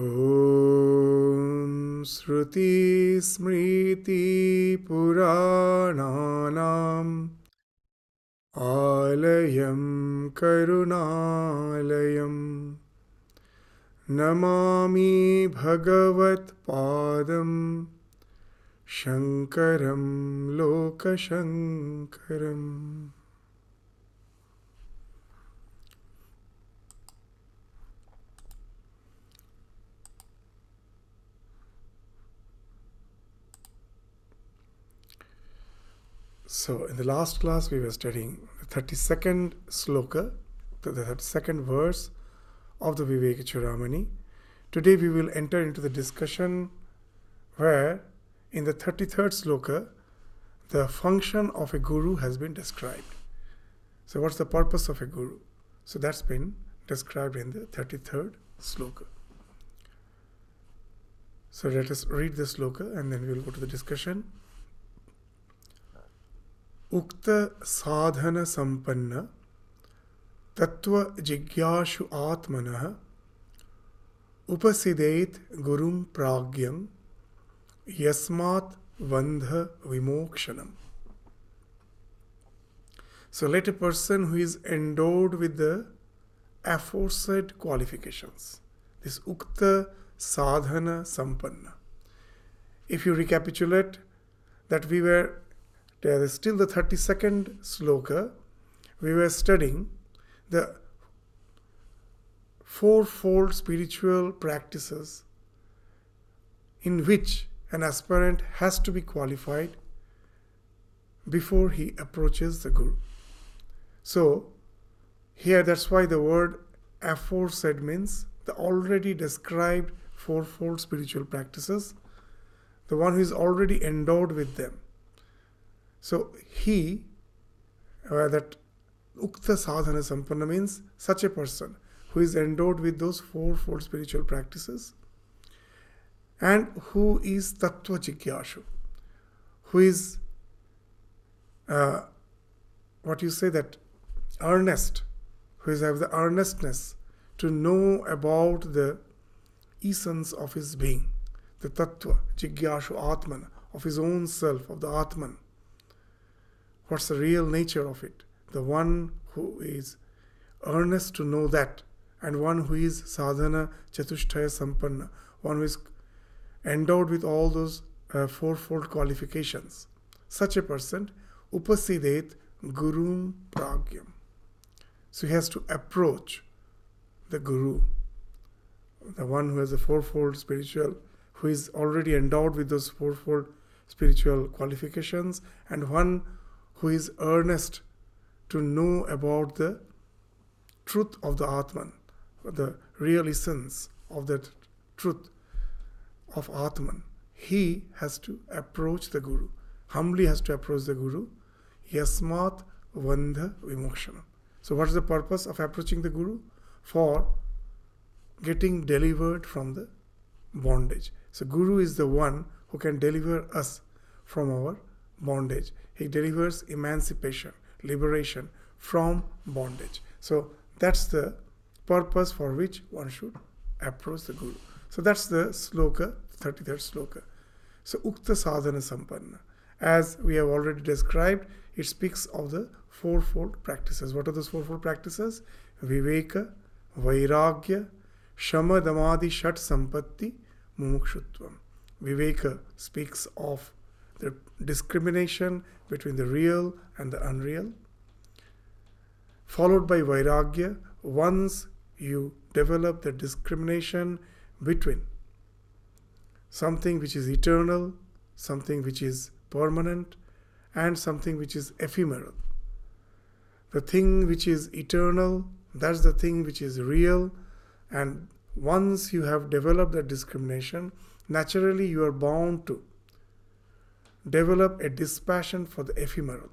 ॐ श्रुतिस्मृतिपुराणानाम् आलयं करुणालयम् नमामि भगवत्पादं शङ्करं लोकशङ्करम् So, in the last class, we were studying the 32nd sloka, the 32nd verse of the Viveka Churamani. Today, we will enter into the discussion where, in the 33rd sloka, the function of a guru has been described. So, what's the purpose of a guru? So, that's been described in the 33rd sloka. So, let us read the sloka and then we will go to the discussion. उक्त साधन संपन्न तत्व जिज्ञासु आत्मन उपसिदेत गुरु प्राज्ञं यस्मात् वंध विमोक्षण so let a person who is endowed with the aforesaid qualifications this उक्त साधन संपन्न if you recapitulate that we were there is still the 32nd sloka. We were studying the fourfold spiritual practices in which an aspirant has to be qualified before he approaches the Guru. So, here that's why the word aforesaid means the already described fourfold spiritual practices, the one who is already endowed with them. So he, uh, that Ukta Sadhana Sampanna means such a person who is endowed with those fourfold spiritual practices and who is Tattva Jigyashu, who is uh, what you say that earnest, who is have the earnestness to know about the essence of his being, the Tattva, Jigyashu Atman, of his own self, of the Atman What's the real nature of it? The one who is earnest to know that, and one who is sadhana chatushtaya sampanna, one who is endowed with all those uh, fourfold qualifications. Such a person, upasidet gurum pragyam. So he has to approach the guru, the one who has a fourfold spiritual, who is already endowed with those fourfold spiritual qualifications, and one who is earnest to know about the truth of the Atman, the real essence of that truth of Atman, he has to approach the Guru, humbly has to approach the Guru. Yasmat Vandha Vimokshanam. So, what is the purpose of approaching the Guru? For getting delivered from the bondage. So, Guru is the one who can deliver us from our bondage. He delivers emancipation, liberation from bondage. So that's the purpose for which one should approach the Guru. So that's the sloka, 33rd sloka. So Ukta Sadhana Sampanna. As we have already described, it speaks of the fourfold practices. What are those fourfold practices? Viveka, Vairagya, Shama Damadi Shat Sampatti, Mumukshutvam. Viveka speaks of the discrimination between the real and the unreal. Followed by Vairagya, once you develop the discrimination between something which is eternal, something which is permanent, and something which is ephemeral. The thing which is eternal, that's the thing which is real, and once you have developed that discrimination, naturally you are bound to develop a dispassion for the ephemeral.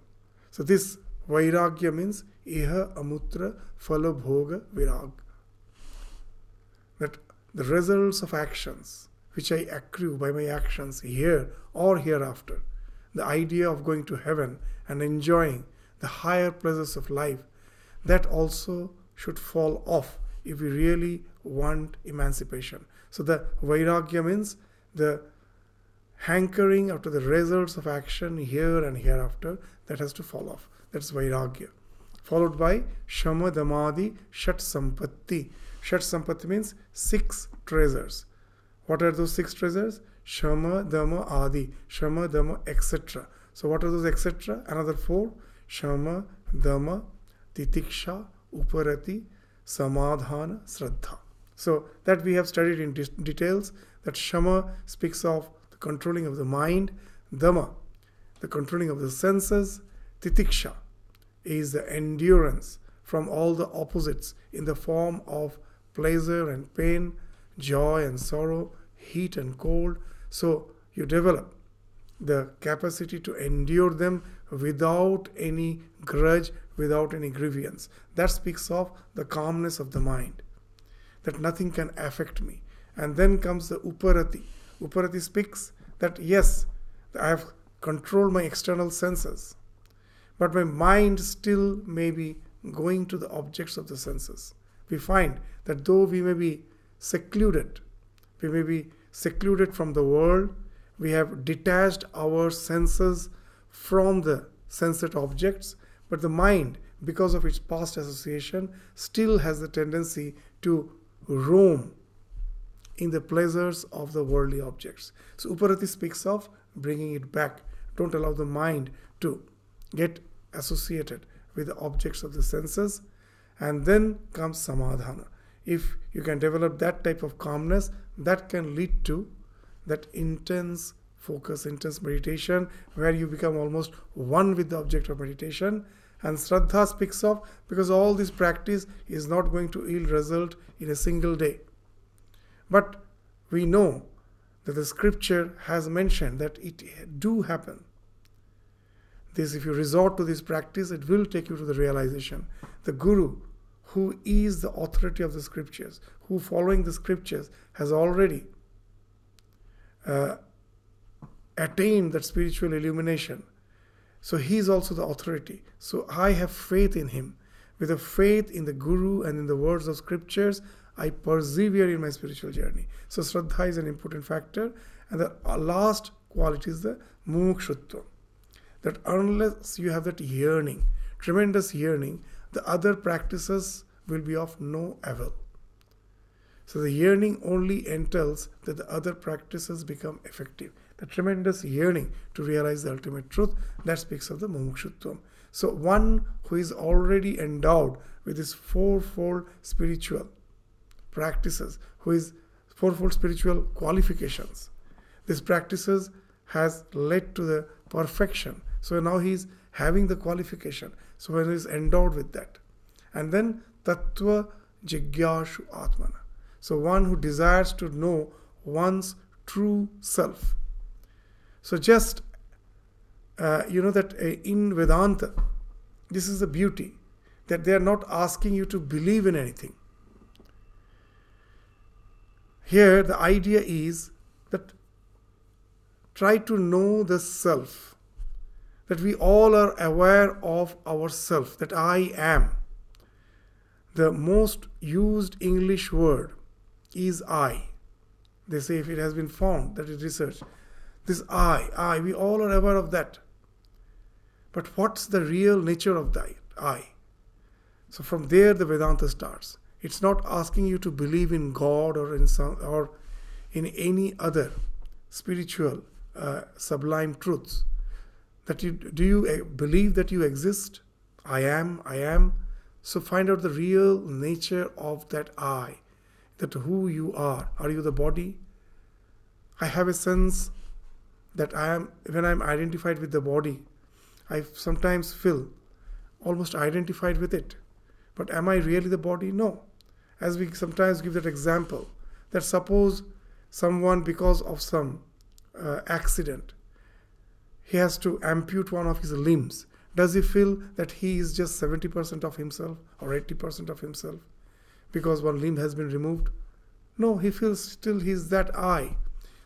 So this vairagya means iha amutra phala bhoga virag. That the results of actions which I accrue by my actions here or hereafter, the idea of going to heaven and enjoying the higher pleasures of life, that also should fall off if we really want emancipation. So the Vairagya means the hankering after the results of action here and hereafter that has to fall off. That's Vairagya. Followed by Shama Damadi Shat Sampatti. Shat Sampatti means six treasures. What are those six treasures? Shama, Dhamma, Adi. Shama, Dhamma, etc. So what are those etc.? Another four. Shama, Dhamma, Titiksha, Uparati, Samadhana, Sraddha. So that we have studied in de- details. That Shama speaks of the controlling of the mind. Dhamma, the controlling of the senses. Titiksha is the endurance from all the opposites in the form of pleasure and pain, joy and sorrow, heat and cold. So you develop the capacity to endure them without any grudge, without any grievance. That speaks of the calmness of the mind, that nothing can affect me. And then comes the Uparati. Uparati speaks that yes, I have controlled my external senses, but my mind still may be going to the objects of the senses. We find that though we may be secluded, we may be secluded from the world, we have detached our senses from the sensate objects, but the mind, because of its past association, still has the tendency to roam in the pleasures of the worldly objects. So Uparati speaks of bringing it back. Don't allow the mind to get associated with the objects of the senses. And then comes samadhana. If you can develop that type of calmness, that can lead to that intense focus, intense meditation, where you become almost one with the object of meditation. And Shraddha speaks of because all this practice is not going to yield result in a single day. But we know that the scripture has mentioned that it do happen. This, if you resort to this practice, it will take you to the realization. The Guru, who is the authority of the scriptures, who following the scriptures has already uh, attained that spiritual illumination. So he is also the authority. So I have faith in him. With a faith in the Guru and in the words of scriptures, I persevere in my spiritual journey. So Shraddha is an important factor. And the uh, last quality is the mumukshutva. That unless you have that yearning, tremendous yearning, the other practices will be of no avail. So the yearning only entails that the other practices become effective. The tremendous yearning to realize the ultimate truth that speaks of the mumukshutvam. So one who is already endowed with this fourfold spiritual practices, who is fourfold spiritual qualifications, these practices has led to the perfection. So now he is having the qualification. So when he is endowed with that. And then tattva jigyashu atmana. So one who desires to know one's true self. So just uh, you know that uh, in Vedanta, this is the beauty that they are not asking you to believe in anything. Here, the idea is that try to know the self, that we all are aware of ourself, that I am. The most used English word is I. They say if it has been found, that is research. This I, I, we all are aware of that. But what's the real nature of that I? So from there the Vedanta starts. It's not asking you to believe in God or in some or in any other spiritual uh, sublime truths. That you do you uh, believe that you exist? I am, I am. So find out the real nature of that I, that who you are. Are you the body? I have a sense that I am when I'm identified with the body, I sometimes feel almost identified with it. But am I really the body? No. As we sometimes give that example, that suppose someone, because of some uh, accident, he has to ampute one of his limbs. Does he feel that he is just 70% of himself or 80% of himself because one limb has been removed? No, he feels still he is that I.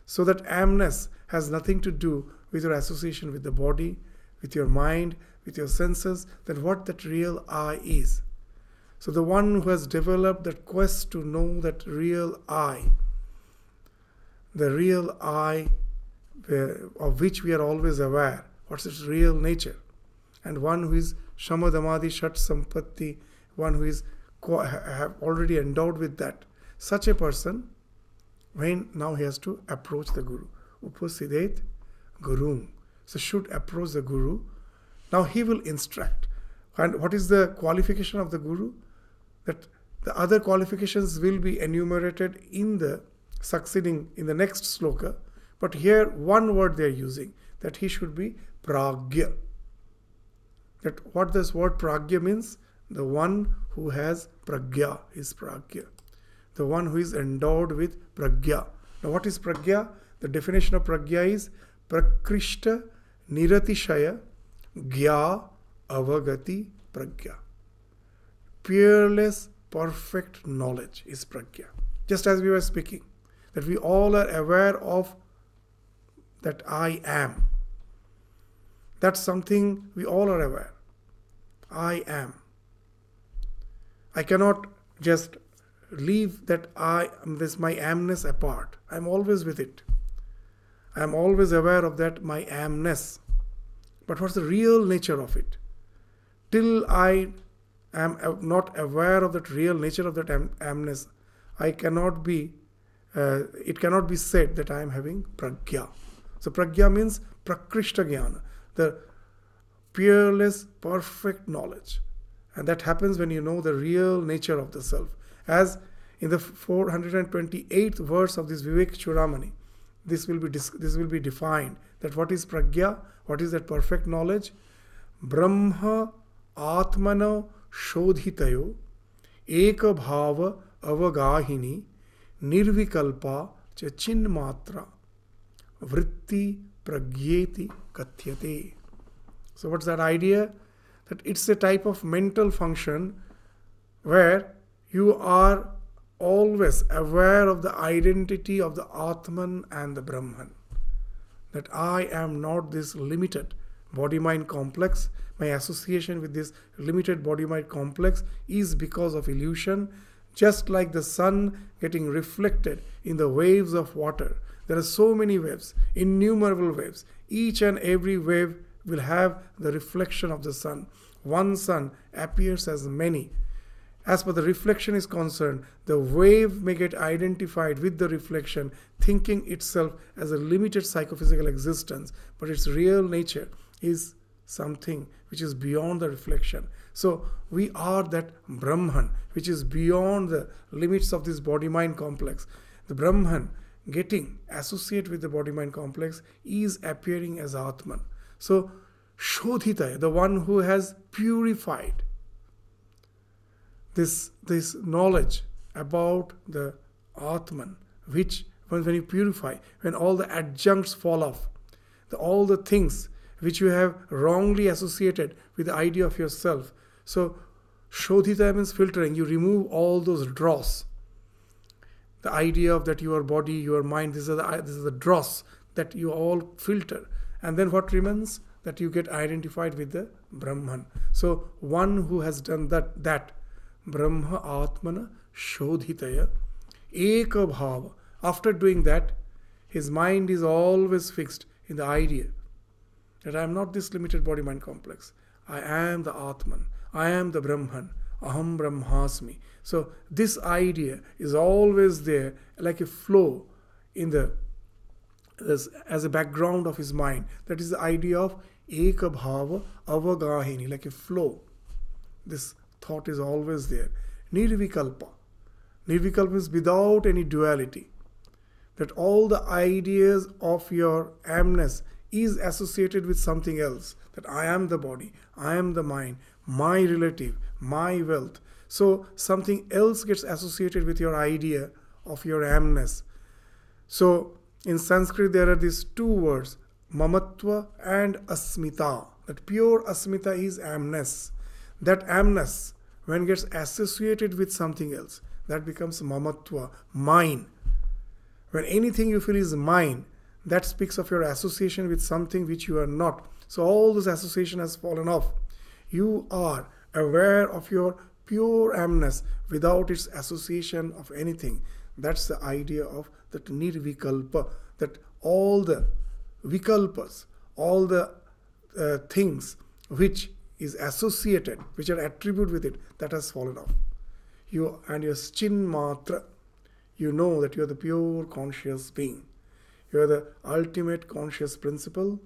So that amness has nothing to do with your association with the body, with your mind, with your senses, than what that real I is. So the one who has developed that quest to know that real I, the real I of which we are always aware, what's its real nature, and one who is Shamadamadi Shat Sampatti, one who is have already endowed with that, such a person, when now he has to approach the Guru. Upasidet Guru. So should approach the Guru. Now he will instruct. And what is the qualification of the Guru? That the other qualifications will be enumerated in the succeeding in the next sloka. But here one word they are using that he should be pragya. That what this word pragya means? The one who has pragya is pragya. The one who is endowed with pragya. Now what is pragya? The definition of pragya is prakrishta niratishaya gya avagati pragya. Peerless, perfect knowledge is pragya. Just as we were speaking, that we all are aware of that I am. That's something we all are aware. I am. I cannot just leave that I this my amness apart. I'm always with it. I'm always aware of that my amness. But what's the real nature of it? Till I am not aware of that real nature of that am- amness, I cannot be. Uh, it cannot be said that I am having pragya. So pragya means prakrishta jnana, the peerless, perfect knowledge. And that happens when you know the real nature of the self. As in the 428th verse of this Vivek Churamani, this will be this will be defined that what is pragya, what is that perfect knowledge? Brahma Atmana शोधित एक भाव अवगाहिनी, निर्विकल्पा च चिन्मात्रा, वृत्ति प्रज्ञेति कथ्यते। So what's that idea that it's a type of mental function where you are always aware of the identity of the Atman and the Brahman that I am not this limited body mind complex My association with this limited body mind complex is because of illusion, just like the sun getting reflected in the waves of water there are so many waves, innumerable waves. Each and every wave will have the reflection of the sun. One sun appears as many. As per the reflection is concerned, the wave may get identified with the reflection, thinking itself as a limited psychophysical existence, but its real nature is something which is beyond the reflection. So we are that Brahman, which is beyond the limits of this body mind complex. The Brahman getting associated with the body mind complex is appearing as Atman. So, Shodhita, the one who has purified this, this knowledge about the Atman, which when, when you purify, when all the adjuncts fall off, the, all the things which you have wrongly associated with the idea of yourself. So, Shodhita means filtering. You remove all those dross the idea of that your body, your mind, this is the, this is the dross that you all filter. And then what remains? That you get identified with the Brahman. So one who has done that, that Brahma Atmana Shodhitaya Eka Bhava. After doing that, his mind is always fixed in the idea that I am not this limited body mind complex. I am the Atman. I am the Brahman. Aham Brahmasmi. So this idea is always there like a flow in the as, as a background of his mind. That is the idea of Eka Bhava Avagahini, like a flow. This thought is always there. Nirvikalpa. Nirvikalpa is without any duality. That all the ideas of your amness is associated with something else. That I am the body, I am the mind, my relative, my wealth. So something else gets associated with your idea of your amness. So in Sanskrit, there are these two words, mamatva and asmita. That pure asmita is amness. That amness, when gets associated with something else, that becomes mamatva, mine. When anything you feel is mine, that speaks of your association with something which you are not. So all this association has fallen off. You are aware of your pure amness without its association of anything. That's the idea of that nirvikalpa, that all the vikalpas, all the uh, things which is associated, which are attributed with it, that has fallen off. You and your chin matra, you know that you are the pure conscious being. You are the ultimate conscious principle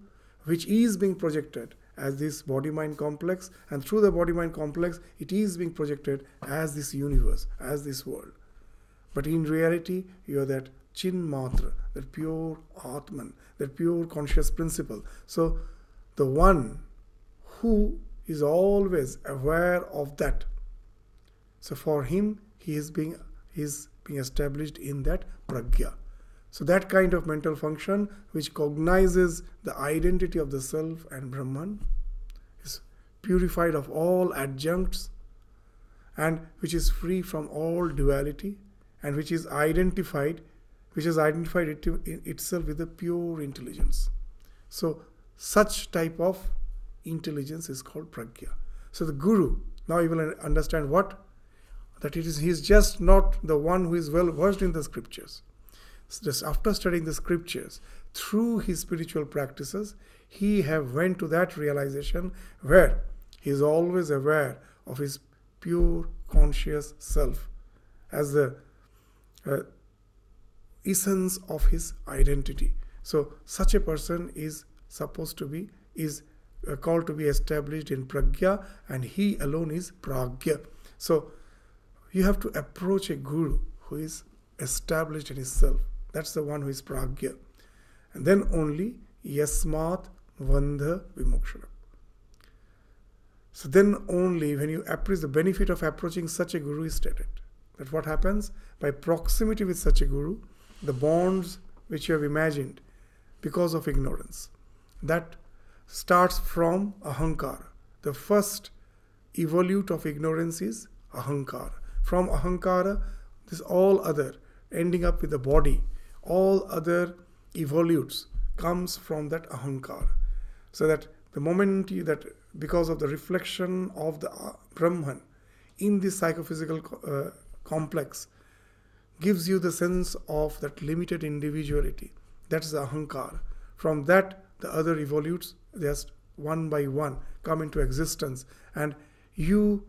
which is being projected as this body mind complex, and through the body mind complex, it is being projected as this universe, as this world. But in reality, you are that chin matra, that pure Atman, that pure conscious principle. So, the one who is always aware of that. So, for him, he is being he is being established in that pragya. So that kind of mental function which cognizes the identity of the self and Brahman is purified of all adjuncts and which is free from all duality and which is identified which has identified it itself with a pure intelligence. So such type of intelligence is called pragya. So the guru, now you will understand what? That it is he is just not the one who is well versed in the scriptures just after studying the scriptures through his spiritual practices he have went to that realization where he is always aware of his pure conscious self as the uh, essence of his identity. So such a person is supposed to be is uh, called to be established in pragya and he alone is pragya. So you have to approach a guru who is established in his self that's the one who is pragya. And then only yasmat vandha vimokshana. So then only when you appraise the benefit of approaching such a guru is stated. That what happens? By proximity with such a guru, the bonds which you have imagined because of ignorance, that starts from ahankara. The first evolute of ignorance is ahankara. From ahankara, this all other ending up with the body all other evolutes comes from that ahankar. So that the moment you, that because of the reflection of the uh, Brahman in this psychophysical uh, complex gives you the sense of that limited individuality. That's the ahankar. From that, the other evolutes just one by one come into existence, and you,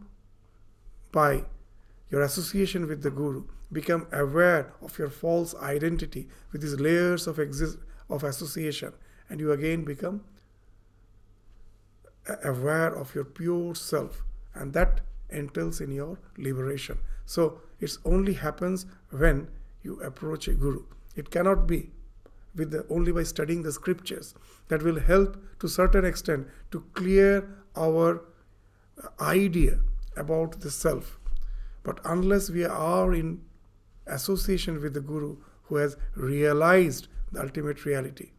by your association with the Guru, become aware of your false identity with these layers of exist of association. And you again become aware of your pure self. And that entails in your liberation. So it only happens when you approach a guru. It cannot be with the, only by studying the scriptures that will help to certain extent to clear our idea about the self but unless we are in association with the Guru who has realized the ultimate reality.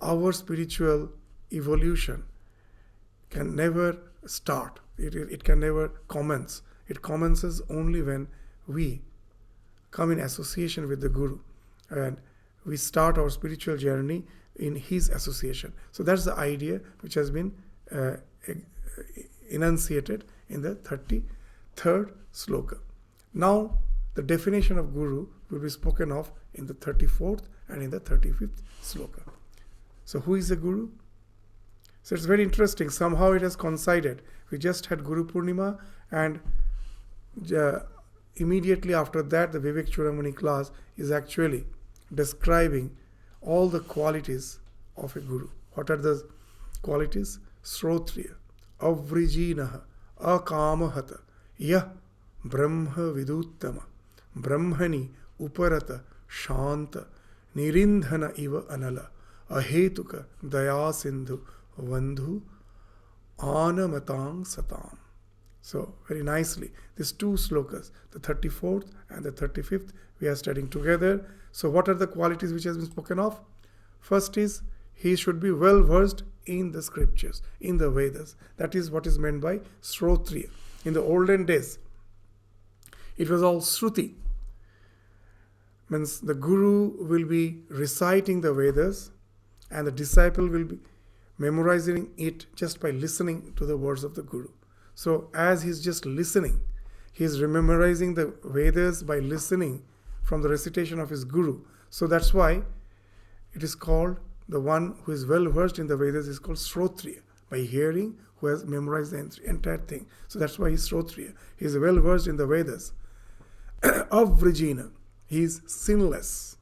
Our spiritual evolution can never start, it, it can never commence. It commences only when we come in association with the Guru and we start our spiritual journey in his association. So that's the idea which has been uh, enunciated in the 33rd sloka. Now, the definition of Guru will be spoken of in the 34th and in the 35th sloka. So, who is a Guru? So, it's very interesting. Somehow it has coincided. We just had Guru Purnima, and uh, immediately after that, the Vivek Chudamani class is actually describing all the qualities of a Guru. What are the qualities? Srotriya, Avrijinaha, Akamahata, Yah, Brahma Viduttama, ब्रह्मणि उपरत शांत निरिंधन इव अनल अहेतुक दया Sindhu वंधु आनमतांग सताम So, very nicely, these two slokas, the 34th and the 35th, we are studying together. So, what are the qualities which has been spoken of? First is he should be well versed in the scriptures, in the Vedas. That is what is meant by Srotriya. In the olden days, it was all Sruti means the guru will be reciting the Vedas and the disciple will be memorizing it just by listening to the words of the guru. So as he's just listening, he's memorizing the Vedas by listening from the recitation of his guru. So that's why it is called the one who is well versed in the Vedas is called Srotriya by hearing who has memorized the entire thing. So that's why he's Srotriya. He is well versed in the Vedas. Avrijina, he is sinless.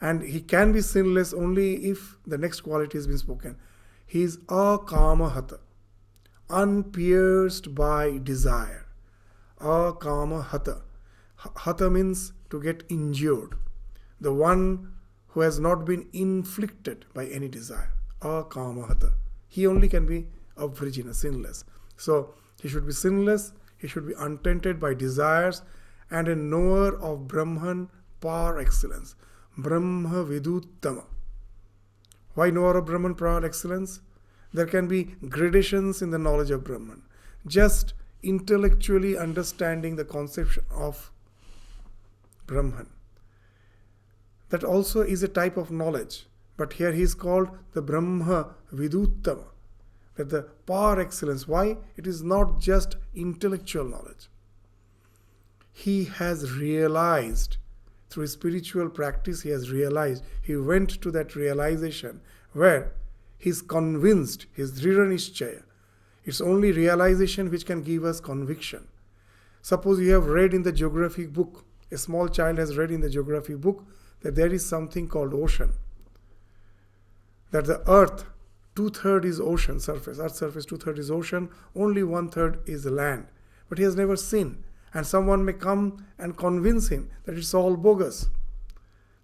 And he can be sinless only if the next quality has been spoken. He is akamahata, unpierced by desire. Akamahata. Hata means to get injured. The one who has not been inflicted by any desire. Akamahata. He only can be avrijina, sinless. So he should be sinless, he should be untainted by desires, and a knower of Brahman par excellence. Brahma Viduttama. Why knower of Brahman par excellence? There can be gradations in the knowledge of Brahman. Just intellectually understanding the conception of Brahman. That also is a type of knowledge. But here he is called the Brahma Viduttama. That the par excellence. Why? It is not just intellectual knowledge. He has realized through spiritual practice, he has realized. He went to that realization where he's convinced, his Dhriranishchaya. It's only realization which can give us conviction. Suppose you have read in the geography book, a small child has read in the geography book that there is something called ocean. That the earth, two thirds is ocean surface, earth surface, two thirds is ocean, only one third is land. But he has never seen. And someone may come and convince him that it's all bogus.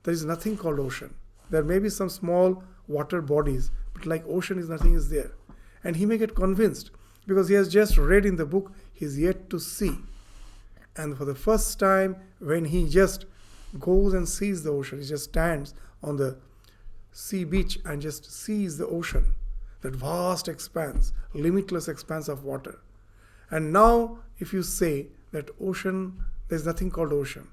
There is nothing called ocean. There may be some small water bodies, but like ocean is nothing is there. And he may get convinced because he has just read in the book, he's yet to see. And for the first time, when he just goes and sees the ocean, he just stands on the sea beach and just sees the ocean, that vast expanse, limitless expanse of water. And now, if you say that ocean, there's nothing called ocean,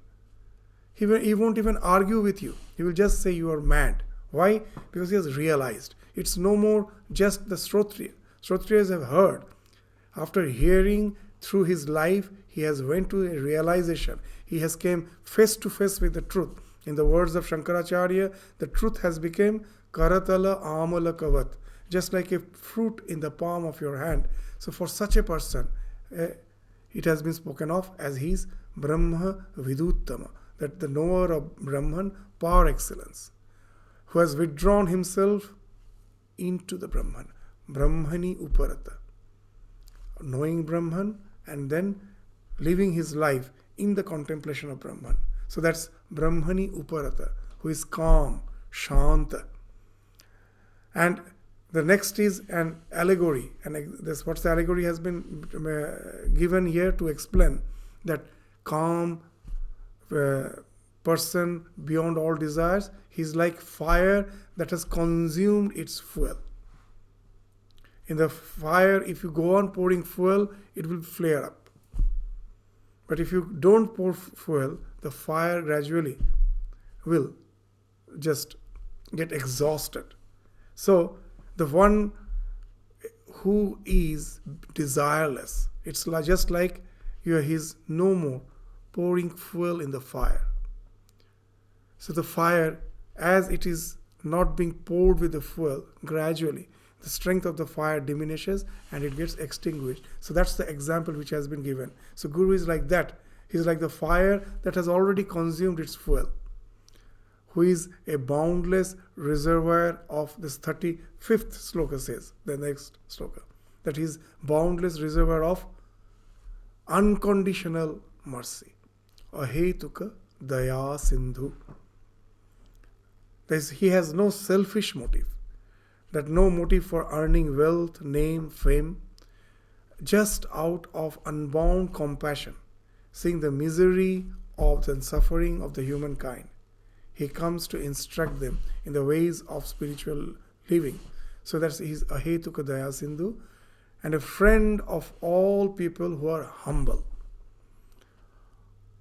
he, will, he won't even argue with you. He will just say you are mad. Why? Because he has realized. It's no more just the Srotriya. Srotriyas have heard. After hearing through his life, he has went to a realization. He has came face to face with the truth. In the words of Shankaracharya, the truth has become karatala amala kavat, just like a fruit in the palm of your hand. So for such a person, uh, it has been spoken of as his Brahma Viduttama, that the knower of Brahman par excellence, who has withdrawn himself into the Brahman, Brahmani Uparata, knowing Brahman and then living his life in the contemplation of Brahman. So that's Brahmani Uparata, who is calm, Shanta. And the next is an allegory, and this what the allegory has been uh, given here to explain that calm uh, person beyond all desires, he's like fire that has consumed its fuel. In the fire, if you go on pouring fuel, it will flare up. But if you don't pour fuel, the fire gradually will just get exhausted. So, the one who is desireless, it's just like you are his no more pouring fuel in the fire. So, the fire, as it is not being poured with the fuel, gradually the strength of the fire diminishes and it gets extinguished. So that's the example which has been given. So Guru is like that. He's like the fire that has already consumed its fuel, who is a boundless reservoir of this 35th sloka says, the next sloka, that is boundless reservoir of unconditional mercy. Ahetuka daya sindhu. He has no selfish motive that no motive for earning wealth, name, fame, just out of unbound compassion, seeing the misery of the suffering of the humankind. He comes to instruct them in the ways of spiritual living. So that's he's Ahetuka Daya Sindhu and a friend of all people who are humble.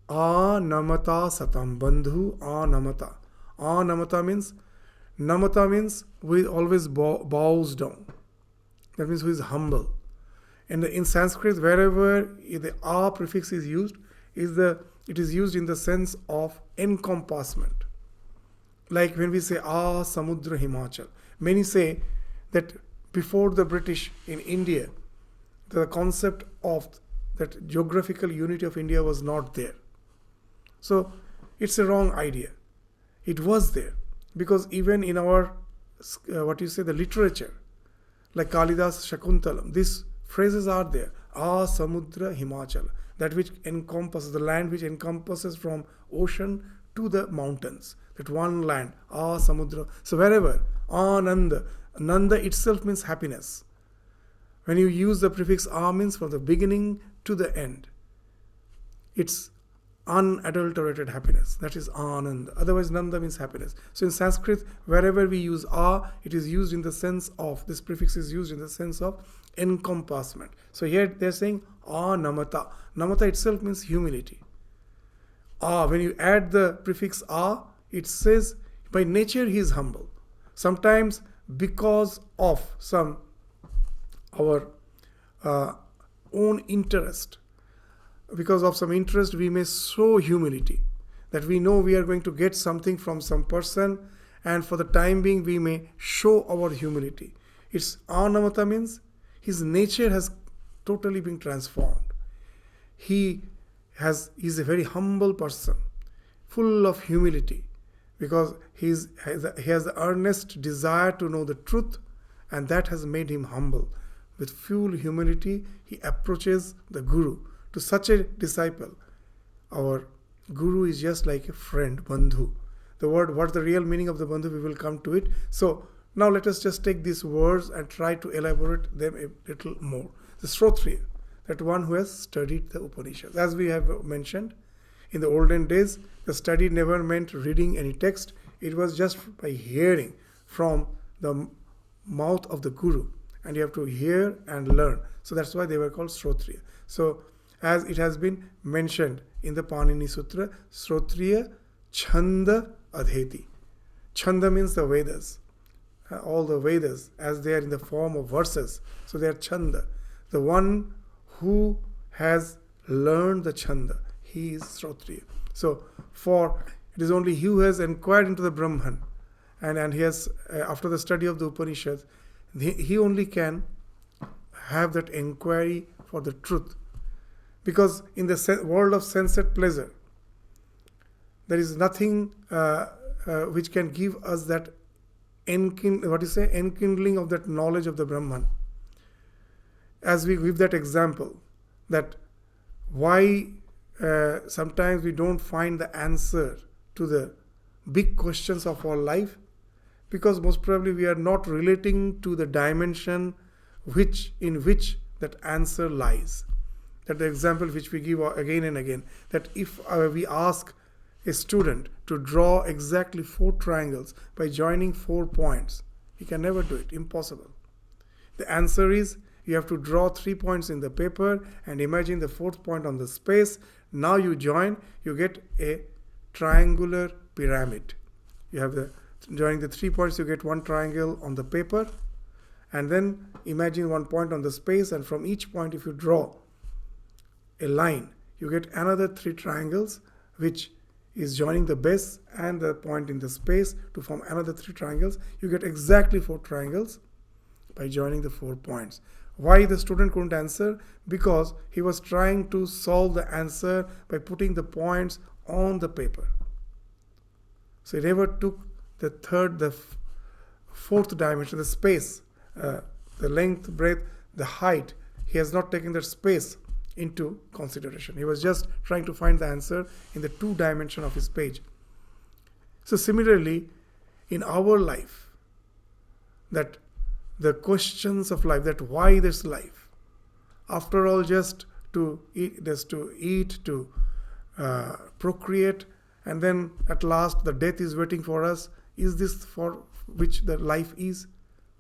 Anamata satam bandhu anamata. Anamata means Namata means who always bow, bows down. That means who is humble. And in Sanskrit, wherever the a prefix is used, is the it is used in the sense of encompassment. Like when we say Ah Samudra Himachal, many say that before the British in India, the concept of that geographical unity of India was not there. So it's a wrong idea. It was there because even in our uh, what you say the literature, like Kalidas Shakuntalam, these phrases are there. Ah Samudra Himachal, that which encompasses the land which encompasses from ocean to the mountains. That one land, Ah Samudra. So wherever Ananda, Nanda Nanda itself means happiness. When you use the prefix Ah means from the beginning to the end. It's unadulterated happiness. That is Anand. Otherwise, Nanda means happiness. So in Sanskrit, wherever we use A, it is used in the sense of, this prefix is used in the sense of encompassment. So here they're saying A Namata. Namata itself means humility. A, when you add the prefix A, it says by nature he is humble. Sometimes because of some our uh, own interest because of some interest, we may show humility. That we know we are going to get something from some person, and for the time being, we may show our humility. It's anamata means his nature has totally been transformed. He has is a very humble person, full of humility, because he, he's, he has the earnest desire to know the truth, and that has made him humble. With full humility, he approaches the Guru to such a disciple, our guru is just like a friend, bandhu. The word, what's the real meaning of the bandhu, we will come to it. So now let us just take these words and try to elaborate them a little more. The Srotriya, that one who has studied the Upanishads. As we have mentioned, in the olden days, the study never meant reading any text, it was just by hearing from the mouth of the Guru. And you have to hear and learn. So that's why they were called Srotriya. So as it has been mentioned in the Panini Sutra, Srotriya Chanda Adheti. Chanda means the Vedas, uh, all the Vedas, as they are in the form of verses. So they are Chanda. The one who has learned the Chanda, he is Srotriya. So for it is only he who has inquired into the Brahman, and, and he has, uh, after the study of the Upanishads, he, he only can have that inquiry for the truth because in the world of sensate pleasure there is nothing uh, uh, which can give us that enkind- what you say enkindling of that knowledge of the brahman. As we give that example that why uh, sometimes we don't find the answer to the big questions of our life because most probably we are not relating to the dimension which in which that answer lies that the example which we give again and again that if uh, we ask a student to draw exactly four triangles by joining four points he can never do it. Impossible. The answer is you have to draw three points in the paper and imagine the fourth point on the space. Now you join you get a triangular pyramid. You have the joining the three points you get one triangle on the paper and then imagine one point on the space and from each point if you draw a line, you get another three triangles which is joining the base and the point in the space to form another three triangles. You get exactly four triangles by joining the four points. Why the student couldn't answer? Because he was trying to solve the answer by putting the points on the paper. So he never took the third, the fourth dimension, the space, uh, the length, breadth, the height. He has not taken that space into consideration. He was just trying to find the answer in the two dimension of his page. So similarly, in our life, that the questions of life, that why this life, after all, just to eat, just to eat, to uh, procreate, and then at last the death is waiting for us. Is this for which the life is?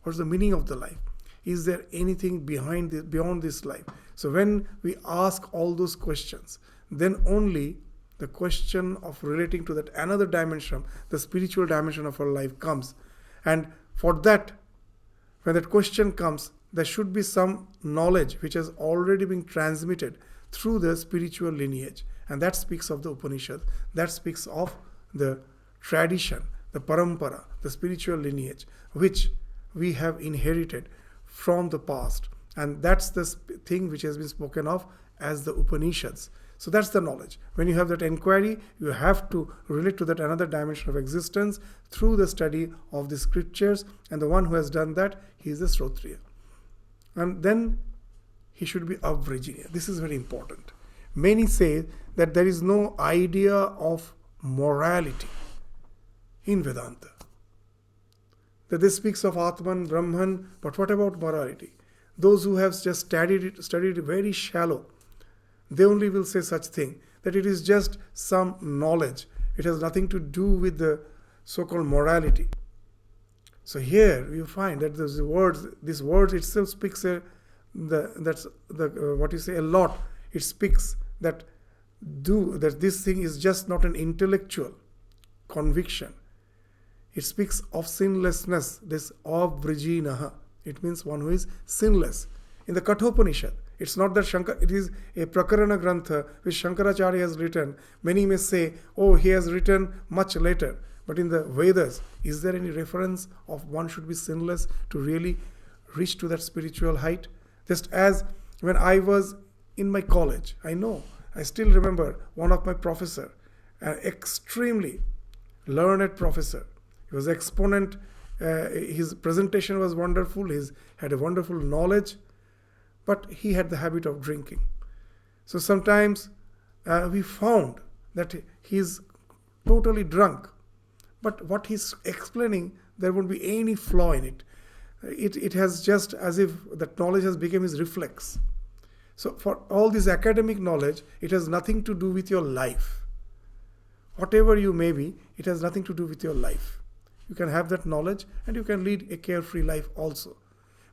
What's the meaning of the life? Is there anything behind this, beyond this life? So when we ask all those questions, then only the question of relating to that another dimension, the spiritual dimension of our life comes. And for that, when that question comes, there should be some knowledge which has already been transmitted through the spiritual lineage. And that speaks of the Upanishad. That speaks of the tradition, the parampara, the spiritual lineage, which we have inherited from the past. And that's the thing which has been spoken of as the Upanishads. So that's the knowledge. When you have that inquiry, you have to relate to that another dimension of existence through the study of the scriptures. And the one who has done that, he is a Srotriya. And then he should be Avrajiniya. This is very important. Many say that there is no idea of morality in Vedanta. That this speaks of Atman, Brahman, but what about morality? Those who have just studied it, studied it very shallow, they only will say such thing that it is just some knowledge. It has nothing to do with the so-called morality. So here you find that this words, this word itself speaks a, the that's the uh, what you say a lot. It speaks that do that this thing is just not an intellectual conviction. It speaks of sinlessness. This of vrijinaha. It means one who is sinless. In the Kathopanishad, it's not that Shankar, it is a Prakarana Grantha which Shankaracharya has written. Many may say, oh, he has written much later. But in the Vedas, is there any reference of one should be sinless to really reach to that spiritual height? Just as when I was in my college, I know, I still remember one of my professor, an extremely learned professor. Was exponent. Uh, his presentation was wonderful. He had a wonderful knowledge but he had the habit of drinking. So sometimes uh, we found that he's totally drunk, but what he's explaining, there won't be any flaw in it. It, it has just as if that knowledge has become his reflex. So, for all this academic knowledge, it has nothing to do with your life. Whatever you may be, it has nothing to do with your life. You can have that knowledge and you can lead a carefree life also.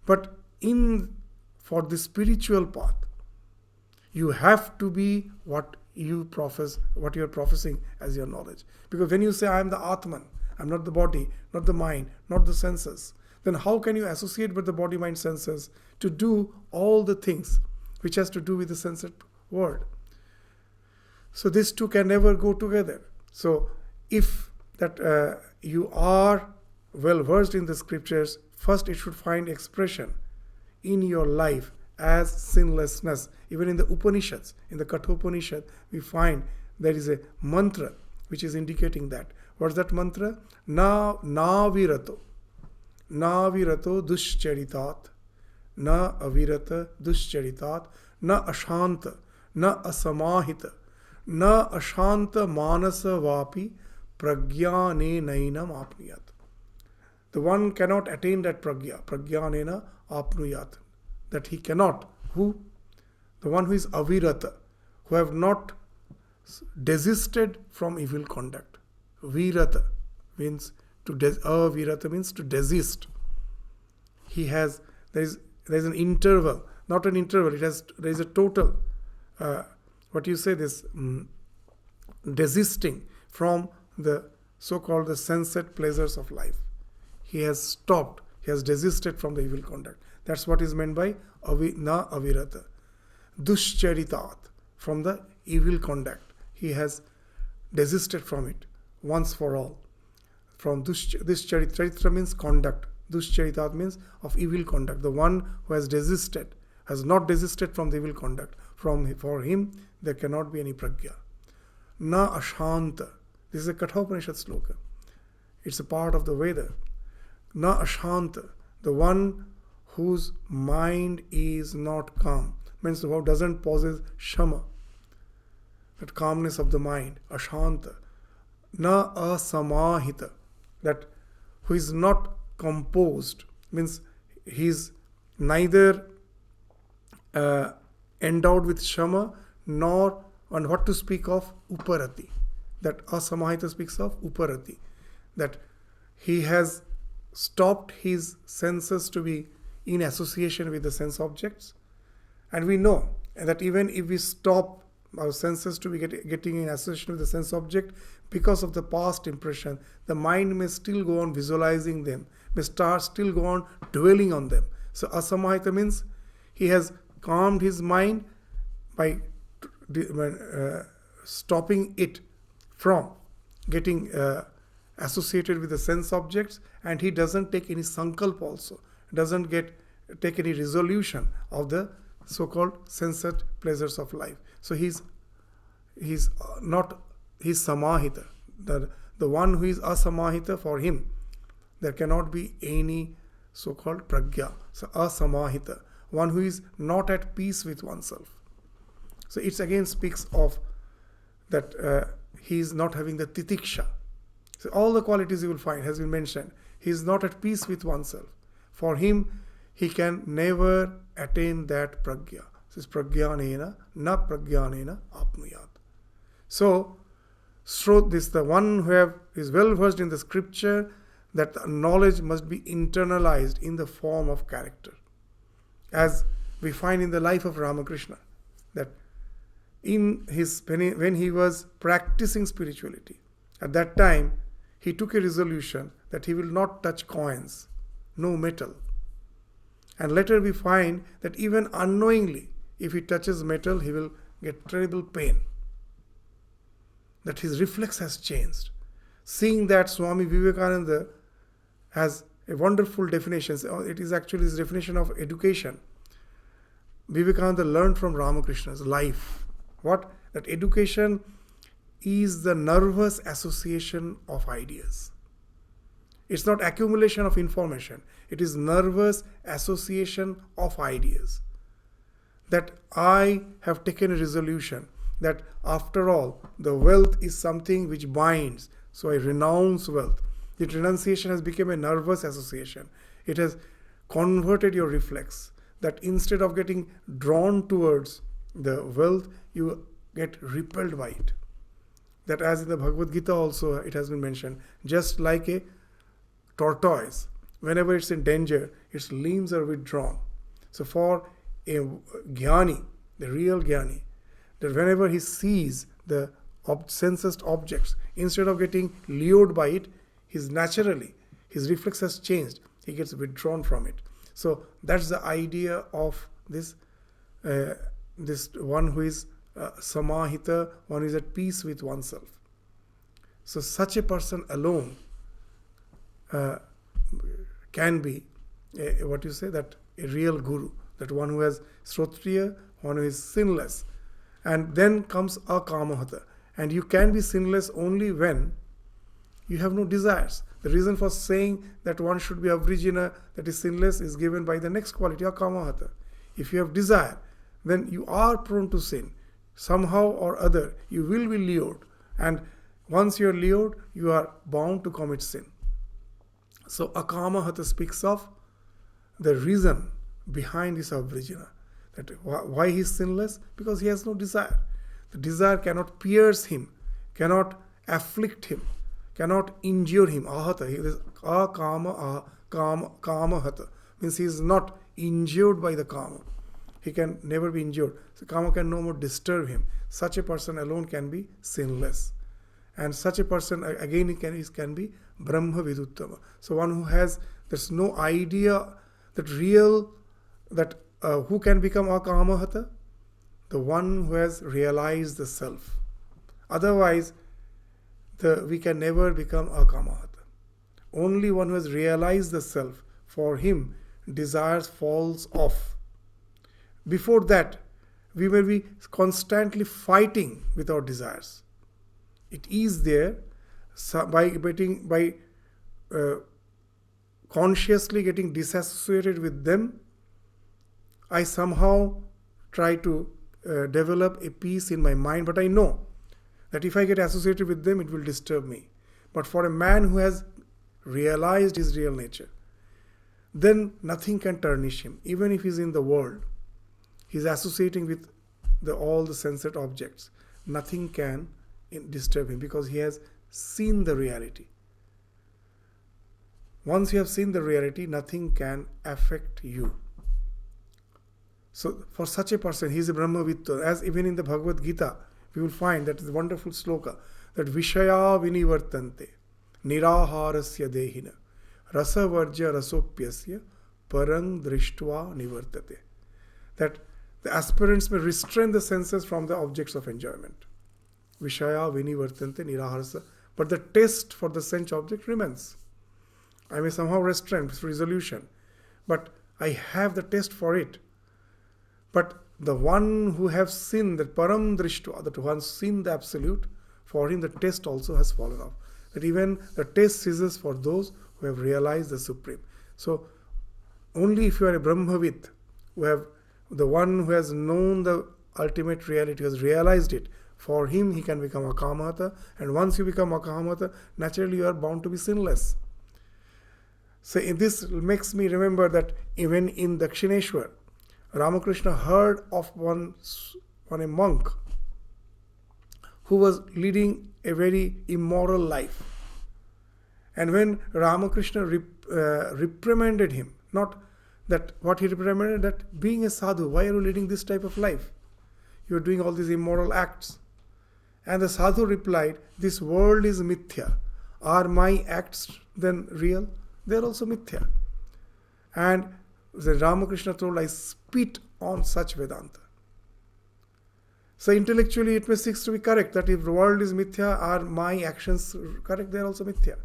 But in for the spiritual path, you have to be what you profess, what you are professing as your knowledge. Because when you say, I am the Atman, I'm not the body, not the mind, not the senses, then how can you associate with the body, mind, senses to do all the things which has to do with the sensed world? So these two can never go together. So if that uh, you are well versed in the scriptures, first it should find expression in your life as sinlessness. Even in the Upanishads, in the Kathopanishad, we find there is a mantra which is indicating that. What's that mantra? Na na virato. Na virato duscharitat. Na avirata duscharitat. Na ashanta. Na asamahita. Na ashanta manasa vapi pragyane nainam apniyat. The one cannot attain that pragya. Pragyanena apnuyat, that he cannot. Who? The one who is avirata, who have not desisted from evil conduct. Virata means to des- avirata means to desist. He has there is there is an interval, not an interval. It has there is a total. Uh, what you say this um, desisting from the so-called the sensate pleasures of life. He has stopped he has desisted from the evil conduct. That's what is meant by avi, na avirata. Dushcharitat, from the evil conduct. He has desisted from it once for all. From dush, this charitra means conduct. Dushcharitat means of evil conduct. The one who has desisted, has not desisted from the evil conduct. From for him there cannot be any pragya. Na ashanta. This is a Kathopanishad sloka. It's a part of the Veda. Na ashanta, the one whose mind is not calm, means who doesn't possess shama, that calmness of the mind, ashanta, na asamahita, that who is not composed, means he is neither uh, endowed with shama nor and what to speak of? Uparati that asamahita speaks of uparati that he has stopped his senses to be in association with the sense objects. And we know that even if we stop our senses to be get, getting in association with the sense object, because of the past impression, the mind may still go on visualizing them, may start still go on dwelling on them. So asamahita means he has calmed his mind by uh, stopping it from getting uh, associated with the sense objects and he doesn't take any sankalp also doesn't get take any resolution of the so-called sensate pleasures of life. So he's he's not he's samahita. The the one who is asamahita for him there cannot be any so-called pragya so asamahita. One who is not at peace with oneself. So it again speaks of that uh, he is not having the titiksha so all the qualities you will find has been mentioned he is not at peace with oneself for him he can never attain that pragya. This is pragyanena, na pragyanena apnuyat. So, this is the one who have, is well versed in the scripture that the knowledge must be internalized in the form of character. As we find in the life of Ramakrishna, in his when he, when he was practicing spirituality, at that time he took a resolution that he will not touch coins, no metal, and later we find that even unknowingly, if he touches metal, he will get terrible pain. That his reflex has changed. Seeing that Swami Vivekananda has a wonderful definition, it is actually his definition of education. Vivekananda learned from Ramakrishna's life. What? That education is the nervous association of ideas. It's not accumulation of information, it is nervous association of ideas. That I have taken a resolution that after all, the wealth is something which binds, so I renounce wealth. The renunciation has become a nervous association. It has converted your reflex that instead of getting drawn towards the wealth, you get repelled by it. That, as in the Bhagavad Gita, also it has been mentioned, just like a tortoise, whenever it's in danger, its limbs are withdrawn. So for a jnani, the real jnani, that whenever he sees the ob- objects, instead of getting lured by it, he's naturally, his reflex has changed. He gets withdrawn from it. So that's the idea of this, uh, this one who is uh, samahita, one is at peace with oneself. So such a person alone uh, can be a, what you say that a real guru, that one who has srotriya, one who is sinless. And then comes akamahata. And you can be sinless only when you have no desires. The reason for saying that one should be avrijina, that is sinless, is given by the next quality, akamahata. If you have desire, then you are prone to sin. Somehow or other, you will be lured. And once you are lured, you are bound to commit sin. So Akamahata speaks of the reason behind his avrijina. That why he is sinless? Because he has no desire. The desire cannot pierce him, cannot afflict him, cannot injure him. Ahata, he is akama kama kamahata. Means he is not injured by the kama. He can never be injured. So kama can no more disturb him. Such a person alone can be sinless. And such a person again can, can be Brahma Viduttama. So one who has there's no idea that real that uh, who can become akamahata? The one who has realized the self. Otherwise, the, we can never become akamahata. Only one who has realized the self, for him, desires falls off. Before that, we may be constantly fighting with our desires. It is there, by getting by uh, consciously getting disassociated with them i somehow try to uh, develop a peace in my mind. But i know that if i get associated with them it will disturb me. But for a man who has realized his real nature then nothing can tarnish him. Even if he's in the world he's associating with the, all the sensate objects nothing can disturb him because he has seen the reality. Once you have seen the reality, nothing can affect you. So, for such a person, he is a Brahmavitta. As even in the Bhagavad Gita, we will find that is wonderful sloka that Vishaya Vinivartante Niraharasya Dehina Rasavarja Rasopyasya parang drishtva nivartate. That the aspirants may restrain the senses from the objects of enjoyment. Vishaya vinivartante niraharsa. But the taste for the sense object remains. I may somehow restrain this resolution, but I have the taste for it. But the one who have seen the param drishtva, that one seen the absolute, for him the taste also has fallen off. That even the taste ceases for those who have realized the supreme. So only if you are a Brahmavid, who have the one who has known the ultimate reality, has realized it, for him he can become a Kamata, and once you become a Kamata, naturally you are bound to be sinless. So this makes me remember that even in Dakshineshwar, Ramakrishna heard of one, one a monk who was leading a very immoral life. And when Ramakrishna rep, uh, reprimanded him, not that what he reprimanded, that being a sadhu, why are you leading this type of life? You are doing all these immoral acts. And the sadhu replied, This world is mithya. Are my acts then real? They are also mithya. And the Ramakrishna told, I spit on such Vedanta. So intellectually it may seem to be correct that if the world is mithya, are my actions correct? They are also mithya.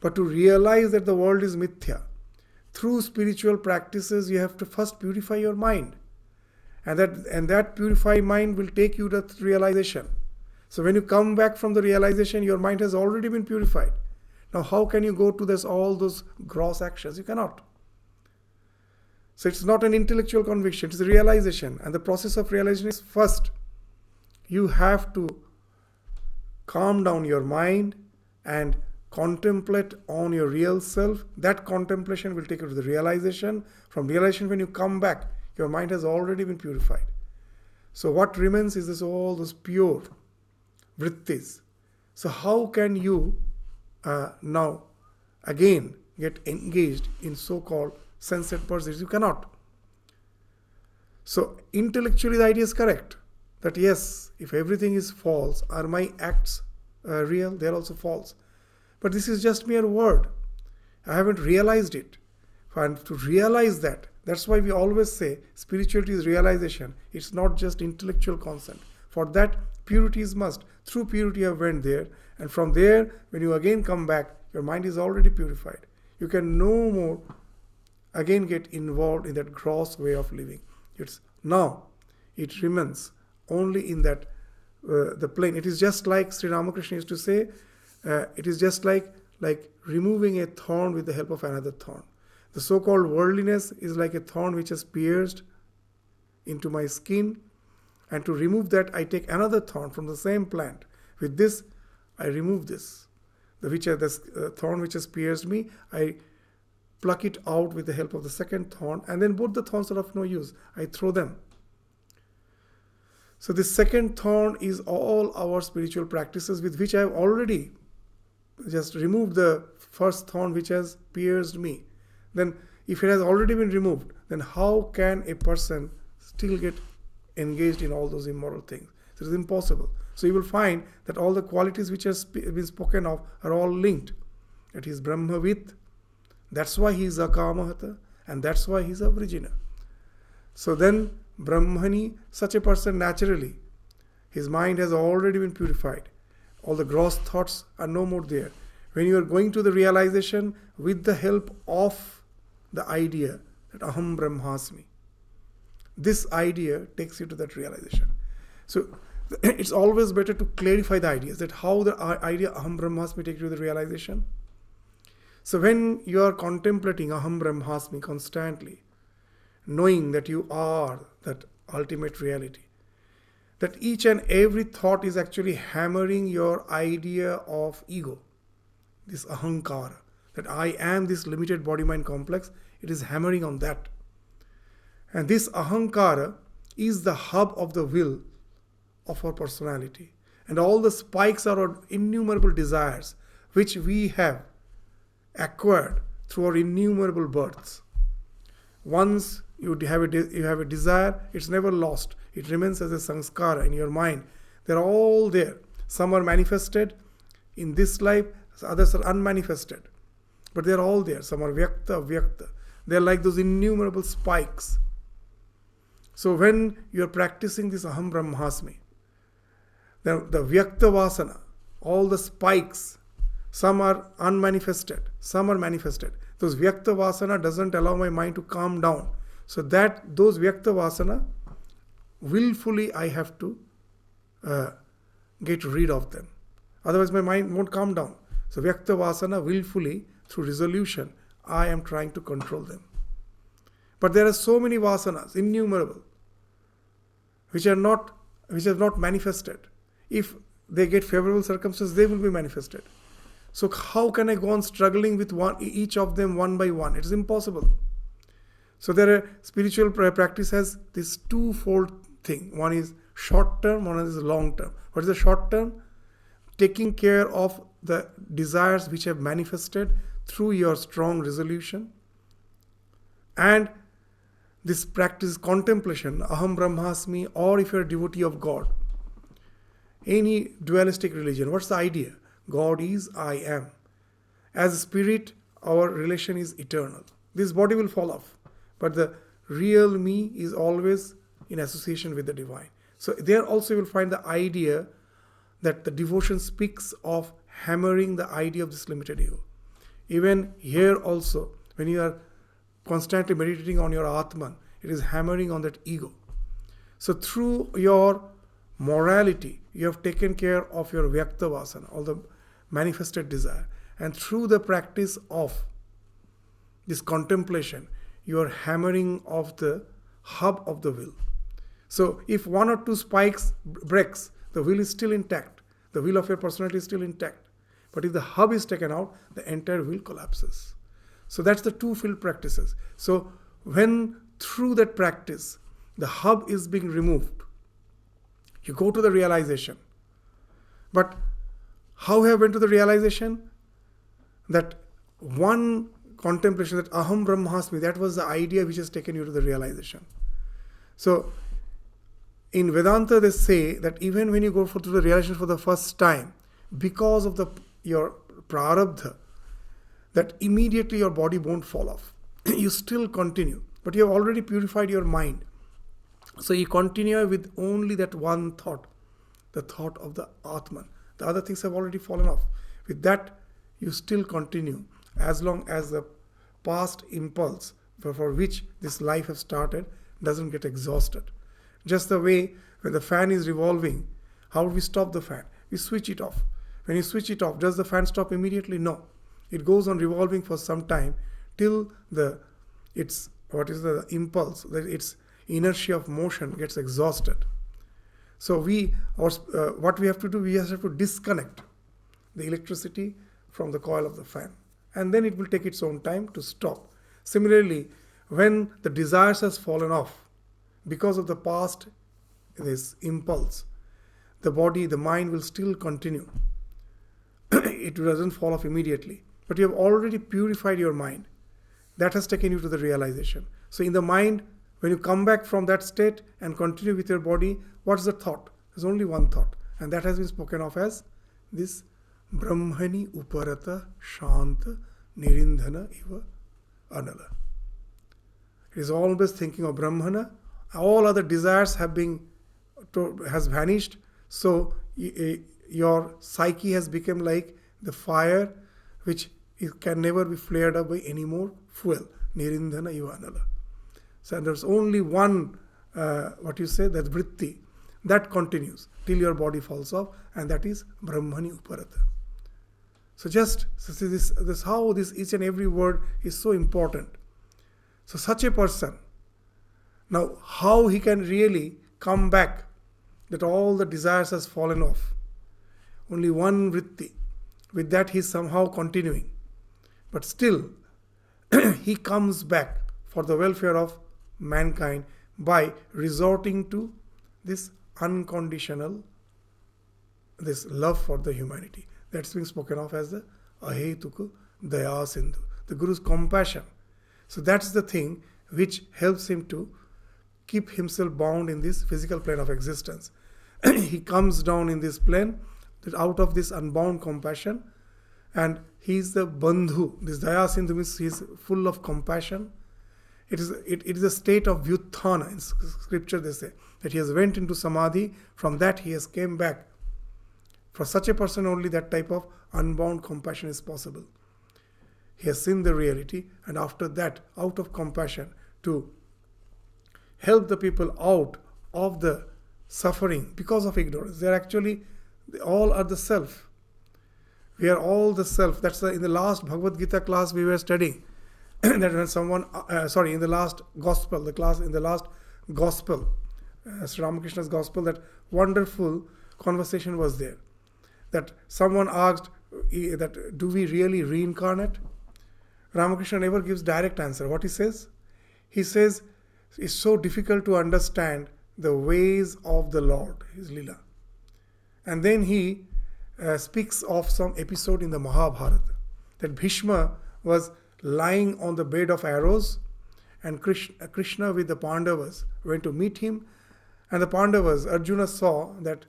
But to realize that the world is mithya, through spiritual practices, you have to first purify your mind. And that and that purified mind will take you to realization. So when you come back from the realization, your mind has already been purified. Now how can you go to this all those gross actions? You cannot. So it's not an intellectual conviction, it's a realization. And the process of realization is first, you have to calm down your mind and contemplate on your real self. That contemplation will take you to the realization. From realization, when you come back, your mind has already been purified. So what remains is this all those pure vrittis. So how can you uh, now again get engaged in so-called sensate pursuits. You cannot. So, intellectually, the idea is correct that yes, if everything is false, are my acts uh, real? They are also false. But this is just mere word. I haven't realized it. And to realize that, that's why we always say spirituality is realization. It's not just intellectual consent. For that, purity is must. Through purity, I went there. And from there, when you again come back, your mind is already purified. You can no more again get involved in that gross way of living. It's now it remains only in that uh, the plane. It is just like Sri Ramakrishna used to say, uh, it is just like like removing a thorn with the help of another thorn. The so-called worldliness is like a thorn which has pierced into my skin, and to remove that, I take another thorn from the same plant. With this, I remove this, the which has, the uh, thorn which has pierced me. I pluck it out with the help of the second thorn, and then both the thorns are of no use. I throw them. So, this second thorn is all our spiritual practices with which I have already just remove the first thorn which has pierced me. Then, if it has already been removed, then how can a person still get engaged in all those immoral things? It is impossible. So, you will find that all the qualities which have been spoken of are all linked. That is Brahmavit, that's why he is akamahata and that's why he is avrijina. So then, Brahmani, such a person naturally, his mind has already been purified. All the gross thoughts are no more there. When you are going to the realization with the help of the idea that Aham Brahmasmi, this idea takes you to that realization. So it's always better to clarify the ideas that how the idea Aham Brahmasmi takes you to the realization so when you are contemplating Aham Brahmasmi constantly, knowing that you are that ultimate reality, that each and every thought is actually hammering your idea of ego, this ahankara, that I am this limited body mind complex, it is hammering on that. And this ahankara is the hub of the will of our personality. And all the spikes are our innumerable desires which we have acquired through our innumerable births. Once you have a, de- you have a desire, it's never lost. It remains as a sanskara in your mind. They're all there. Some are manifested in this life, others are unmanifested. But they're all there. Some are vyakta, vyakta. They're like those innumerable spikes. So when you're practicing this Aham Brahmasmi, the, the Vyakta Vasana, all the spikes, some are unmanifested, some are manifested. Those Vyakta Vasana doesn't allow my mind to calm down. So that those Vyakta Vasana, willfully I have to uh, get rid of them. Otherwise my mind won't calm down. So Vyakta Vasana, willfully, through resolution, I am trying to control them. But there are so many vasanas, innumerable, which are not which are not manifested. If they get favorable circumstances, they will be manifested. So how can I go on struggling with one each of them one by one? It is impossible. So there are spiritual practice has this twofold thing. One is short term, one is long term. What is the short term? Taking care of the desires which have manifested through your strong resolution. And this practice contemplation, aham brahmasmi, or if you're a devotee of God, any dualistic religion, what's the idea? God is, I am. As a spirit, our relation is eternal. This body will fall off, but the real me is always in association with the divine. So there also you will find the idea that the devotion speaks of hammering the idea of this limited ego. Even here also, when you are constantly meditating on your Atman, it is hammering on that ego. So through your morality, you have taken care of your Vyakta Vasana, all the manifested desire. And through the practice of this contemplation, you are hammering off the hub of the will. So if one or two spikes breaks, the wheel is still intact. The wheel of your personality is still intact. But if the hub is taken out, the entire wheel collapses. So that's the two field practices. So when through that practice, the hub is being removed, you go to the realization. But how have went to the realization? That one contemplation, that aham brahmasmi, that was the idea which has taken you to the realization. So in Vedanta, they say that even when you go for, through the realization for the first time, because of the your prarabdha, that immediately your body won't fall off. you still continue, but you have already purified your mind. So you continue with only that one thought, the thought of the Atman. The other things have already fallen off. With that, you still continue as long as the past impulse for, for which this life has started doesn't get exhausted. Just the way when the fan is revolving, how do we stop the fan? We switch it off. When you switch it off, does the fan stop immediately? No. It goes on revolving for some time till the its what is the impulse that its inertia of motion gets exhausted. So we our, uh, what we have to do we just have to disconnect the electricity from the coil of the fan and then it will take its own time to stop. Similarly, when the desires has fallen off because of the past this impulse, the body, the mind will still continue it doesn't fall off immediately. But you have already purified your mind. That has taken you to the realization. So, in the mind, when you come back from that state and continue with your body, what's the thought? There's only one thought. And that has been spoken of as this Brahmani Uparata Shanta Nirindhana Iva Anala. It is always thinking of Brahmana. All other desires have been has vanished. So your psyche has become like the fire which it can never be flared up by any more fuel. Nirindhana Ivanala. So there's only one, uh, what you say, that vritti. That continues till your body falls off, and that is Brahmani Uparata. So just so see this, this how this each and every word is so important. So such a person, now how he can really come back that all the desires has fallen off only one vritti. With that, he is somehow continuing. But still, he comes back for the welfare of mankind by resorting to this unconditional, this love for the humanity. That's being spoken of as the Ahetuka Daya Sindhu, the Guru's compassion. So that's the thing which helps him to keep himself bound in this physical plane of existence. he comes down in this plane out of this unbound compassion, and he is the bandhu. This Daya Sindhu means he is full of compassion It is, it, it is a state of vyuthana. In scripture they say that he has went into samadhi. From that he has came back. For such a person only that type of unbound compassion is possible. He has seen the reality and after that out of compassion to help the people out of the suffering because of ignorance. They are actually, they all are the self. We are all the self. That's the, in the last Bhagavad Gita class we were studying. that when someone, uh, sorry, in the last gospel, the class in the last gospel, uh, Sri Ramakrishna's gospel, that wonderful conversation was there. That someone asked that do we really reincarnate? Ramakrishna never gives direct answer. What he says? He says it's so difficult to understand the ways of the Lord, his lila. And then he uh, speaks of some episode in the Mahabharata that Bhishma was lying on the bed of arrows, and Krishna, Krishna with the Pandavas went to meet him. And the Pandavas, Arjuna saw that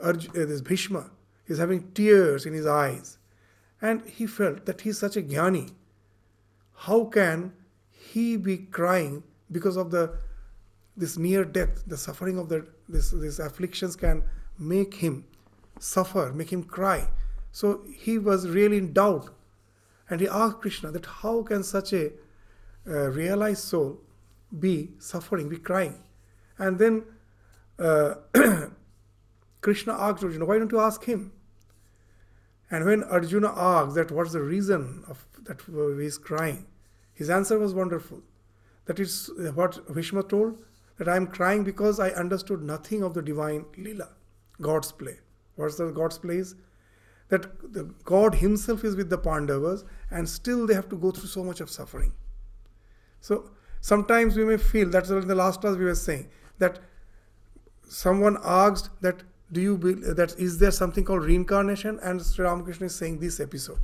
Arj- uh, this Bhishma is having tears in his eyes. And he felt that he is such a jnani. How can he be crying because of the this near death, the suffering of the this these afflictions can make him suffer, make him cry. So he was really in doubt and he asked Krishna that how can such a uh, realized soul be suffering, be crying? And then uh, Krishna asked Arjuna, why don't you ask him? And when Arjuna asked that what's the reason of that he is crying, his answer was wonderful. That is uh, what Bhishma told, that I am crying because I understood nothing of the divine Leela, God's play. What's the God's play is? that the God Himself is with the Pandavas and still they have to go through so much of suffering. So sometimes we may feel, that's what in the last class we were saying, that someone asked that do you be, that is there something called reincarnation and Sri Ramakrishna is saying this episode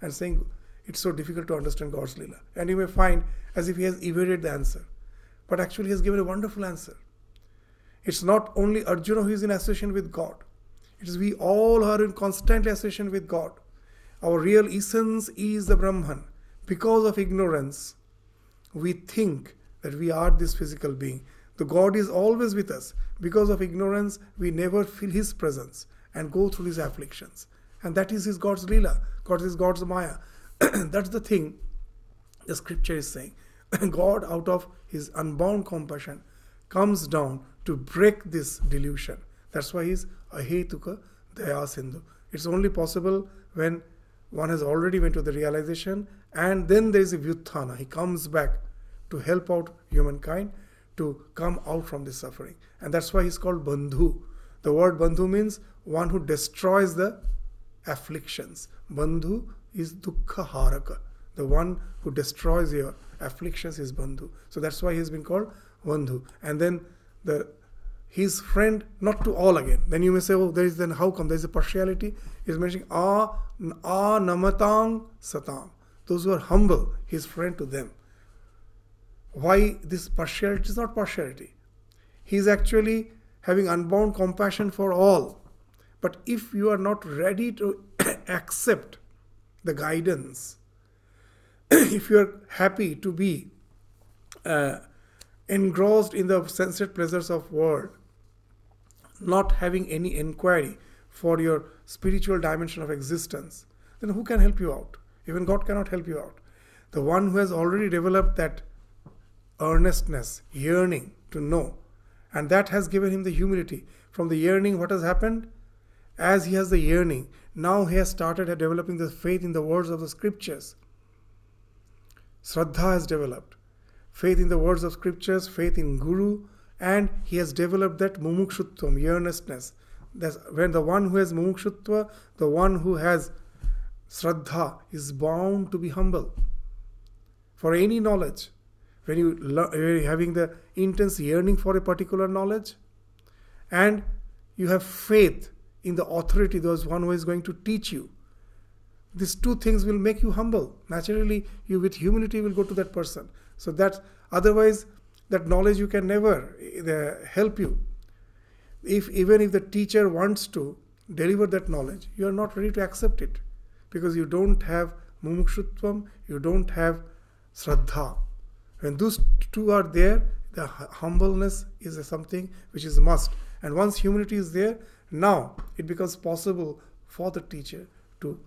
and saying it's so difficult to understand God's Leela. And you may find as if he has evaded the answer. But actually he has given a wonderful answer. It's not only Arjuna who is in association with God. It is we all are in constant association with God. Our real essence is the Brahman. Because of ignorance, we think that we are this physical being. The God is always with us. Because of ignorance, we never feel His presence and go through these afflictions. And that is His God's Leela. God is God's Maya. That's the thing the scripture is saying. God, out of His unbound compassion, comes down to break this delusion. That's why He's ahetuka daya sindhu. It's only possible when one has already went to the realization and then there is a vyuthana. He comes back to help out humankind to come out from this suffering. And that's why he's called Bandhu. The word Bandhu means one who destroys the afflictions. Bandhu is Dukkha Haraka. The one who destroys your afflictions is Bandhu. So that's why he's been called Bandhu. And then the his friend, not to all again. Then you may say, oh, there is then how come? There is a partiality. He's mentioning ah, ah namatang satam. Those who are humble, his friend to them. Why this partiality? It is not partiality. He is actually having unbound compassion for all. But if you are not ready to accept the guidance, if you are happy to be uh, engrossed in the sensate pleasures of world, not having any inquiry for your spiritual dimension of existence, then who can help you out? Even God cannot help you out. The one who has already developed that earnestness, yearning to know, and that has given him the humility. From the yearning, what has happened? As he has the yearning, now he has started developing the faith in the words of the scriptures. Shraddha has developed. Faith in the words of scriptures, faith in Guru, and he has developed that mumukshutvam, earnestness. That's when the one who has mumukshutva, the one who has shraddha, is bound to be humble. For any knowledge, when you are having the intense yearning for a particular knowledge, and you have faith in the authority, those one who is going to teach you, these two things will make you humble. Naturally, you with humility will go to that person. So that otherwise that knowledge you can never uh, help you. If even if the teacher wants to deliver that knowledge, you are not ready to accept it because you don't have mumukshutvam, you don't have shraddha. When those two are there, the humbleness is something which is must. And once humility is there, now it becomes possible for the teacher to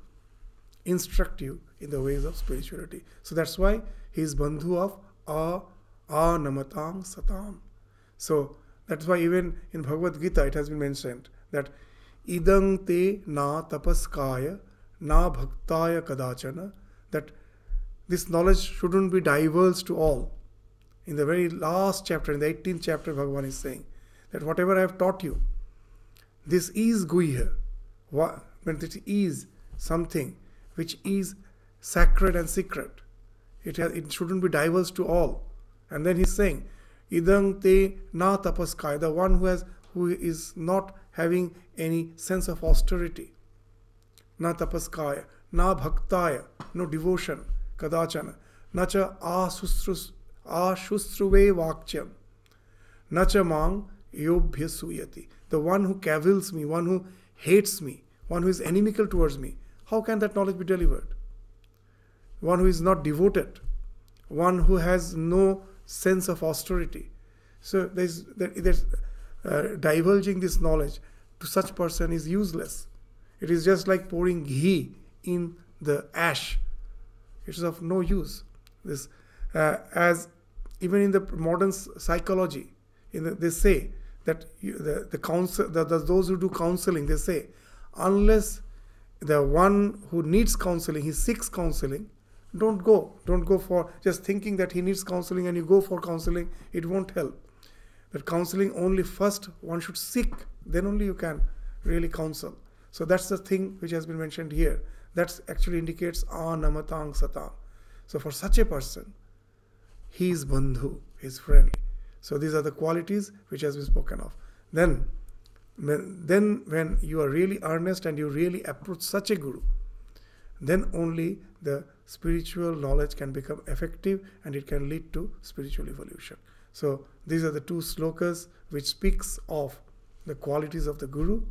instruct you in the ways of spirituality. So that's why he is bandhu of a anamatang satam. So that's why even in Bhagavad Gita it has been mentioned that idang te na tapaskaya na bhaktaya kadachana that this knowledge shouldn't be divulged to all. In the very last chapter, in the 18th chapter, Bhagavan is saying that whatever I have taught you, this is guhya. When it is something which is sacred and secret, it, has, it shouldn't be divulged to all. And then he's saying, Idang te na tapaskaya, the one who has who is not having any sense of austerity. Na tapaskaya, na bhaktaya, no devotion, kadachana, na cha ashusruve vakchyam, na cha mang yobhya suyati. The one who cavils me, one who hates me, one who is inimical towards me, how can that knowledge be delivered? One who is not devoted, one who has no sense of austerity. So there's, there's uh, divulging this knowledge to such person is useless. It is just like pouring ghee in the ash. It is of no use. This, uh, as even in the modern psychology, in the, they say that you, the, the counsel, the, the, those who do counseling, they say, unless the one who needs counseling, he seeks counseling, don't go. Don't go for just thinking that he needs counseling and you go for counseling. It won't help. That counseling only first one should seek, then only you can really counsel. So that's the thing which has been mentioned here. That actually indicates anamatang satang. So for such a person, he is bandhu, his is friendly. So these are the qualities which has been spoken of. Then, then when you are really earnest and you really approach such a guru, then only the spiritual knowledge can become effective and it can lead to spiritual evolution. So these are the two slokas which speaks of the qualities of the guru.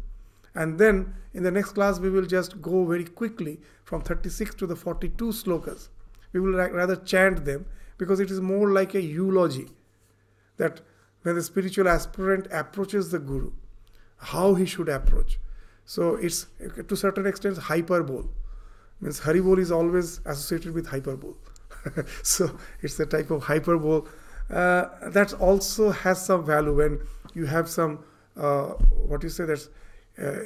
And then in the next class we will just go very quickly from 36 to the 42 slokas. We will rather chant them because it is more like a eulogy that when the spiritual aspirant approaches the guru, how he should approach. So it's to certain extent hyperbole means Haribol is always associated with hyperbole. so it's a type of hyperbole uh, that also has some value when you have some uh, what you say that's uh,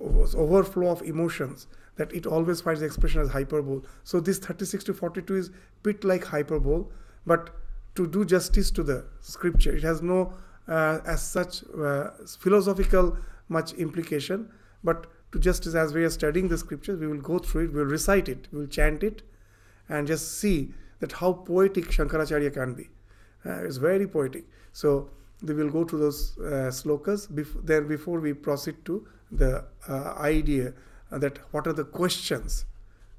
overflow of emotions that it always finds expression as hyperbole. So this 36 to 42 is bit like hyperbole, but to do justice to the scripture, it has no uh, as such uh, philosophical much implication, but to justice, as we are studying the scriptures, we will go through it, we will recite it, we will chant it, and just see that how poetic Shankaracharya can be. Uh, it's very poetic. So we will go to those uh, slokas bef- there before we proceed to the uh, idea that what are the questions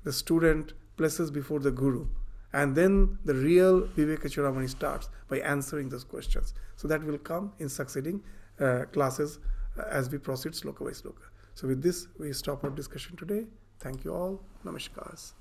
the student places before the guru. And then the real Viveka starts by answering those questions. So that will come in succeeding uh, classes uh, as we proceed sloka by sloka. So with this, we stop our discussion today. Thank you all. Namaskars.